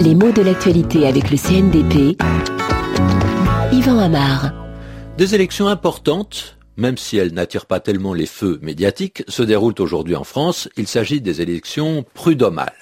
Les mots de l'actualité avec le CNDP. Yvan Amar. Des élections importantes même si elles n'attirent pas tellement les feux médiatiques, se déroulent aujourd'hui en France. Il s'agit des élections prud'homales.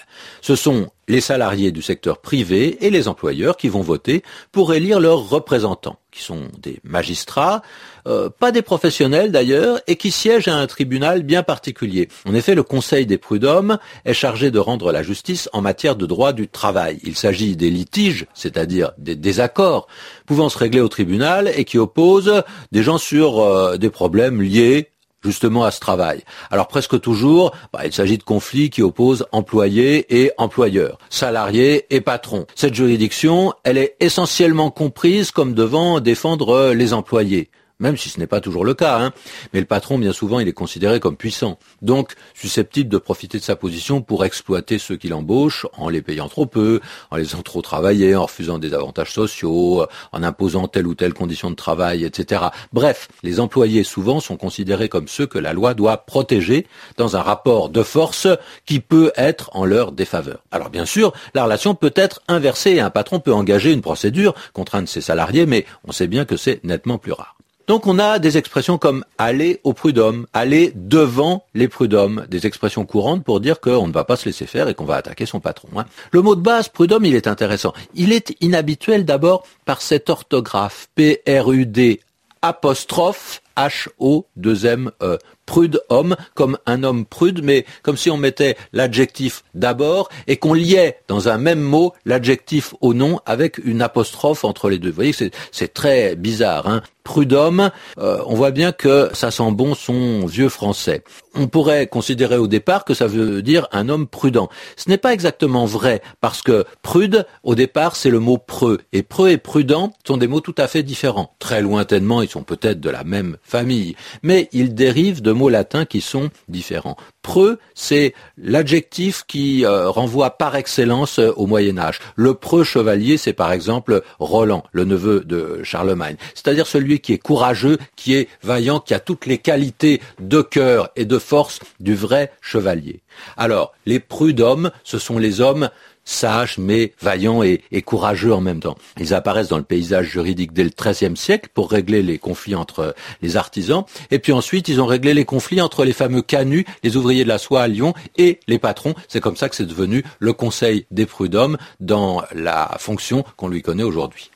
Ce sont les salariés du secteur privé et les employeurs qui vont voter pour élire leurs représentants, qui sont des magistrats, euh, pas des professionnels d'ailleurs, et qui siègent à un tribunal bien particulier. En effet, le Conseil des prud'hommes est chargé de rendre la justice en matière de droit du travail. Il s'agit des litiges, c'est-à-dire des désaccords, pouvant se régler au tribunal et qui opposent des gens sur euh, des problèmes liés justement à ce travail. Alors presque toujours, bah, il s'agit de conflits qui opposent employés et employeurs, salariés et patrons. Cette juridiction, elle est essentiellement comprise comme devant défendre les employés même si ce n'est pas toujours le cas. Hein. Mais le patron, bien souvent, il est considéré comme puissant, donc susceptible de profiter de sa position pour exploiter ceux qui l'embauchent en les payant trop peu, en les faisant trop travailler, en refusant des avantages sociaux, en imposant telle ou telle condition de travail, etc. Bref, les employés souvent sont considérés comme ceux que la loi doit protéger dans un rapport de force qui peut être en leur défaveur. Alors bien sûr, la relation peut être inversée et un patron peut engager une procédure contre un de ses salariés, mais on sait bien que c'est nettement plus rare. Donc on a des expressions comme aller au prud'homme, aller devant les prud'hommes, des expressions courantes pour dire qu'on ne va pas se laisser faire et qu'on va attaquer son patron. Hein. Le mot de base prud'homme, il est intéressant. Il est inhabituel d'abord par cette orthographe P-R-U-D apostrophe H-O-2-M-E. Prude homme, comme un homme prude, mais comme si on mettait l'adjectif d'abord et qu'on liait dans un même mot l'adjectif au nom avec une apostrophe entre les deux. Vous voyez que c'est très bizarre. Hein prud'homme, euh, on voit bien que ça sent bon son vieux français. On pourrait considérer au départ que ça veut dire un homme prudent. Ce n'est pas exactement vrai, parce que prude, au départ, c'est le mot preux. Et preux et prudent sont des mots tout à fait différents. Très lointainement, ils sont peut-être de la même famille, mais ils dérivent de mots latins qui sont différents. Preux, c'est l'adjectif qui euh, renvoie par excellence euh, au Moyen Âge. Le preux chevalier, c'est par exemple Roland, le neveu de Charlemagne. C'est-à-dire celui qui est courageux, qui est vaillant, qui a toutes les qualités de cœur et de force du vrai chevalier. Alors, les prud'hommes, ce sont les hommes sages mais vaillants et, courageux en même temps. Ils apparaissent dans le paysage juridique dès le XIIIe siècle pour régler les conflits entre les artisans. Et puis ensuite, ils ont réglé les conflits entre les fameux canuts, les ouvriers de la soie à Lyon, et les patrons. C'est comme ça que c'est devenu le Conseil des prud'hommes dans la fonction qu'on lui connaît aujourd'hui.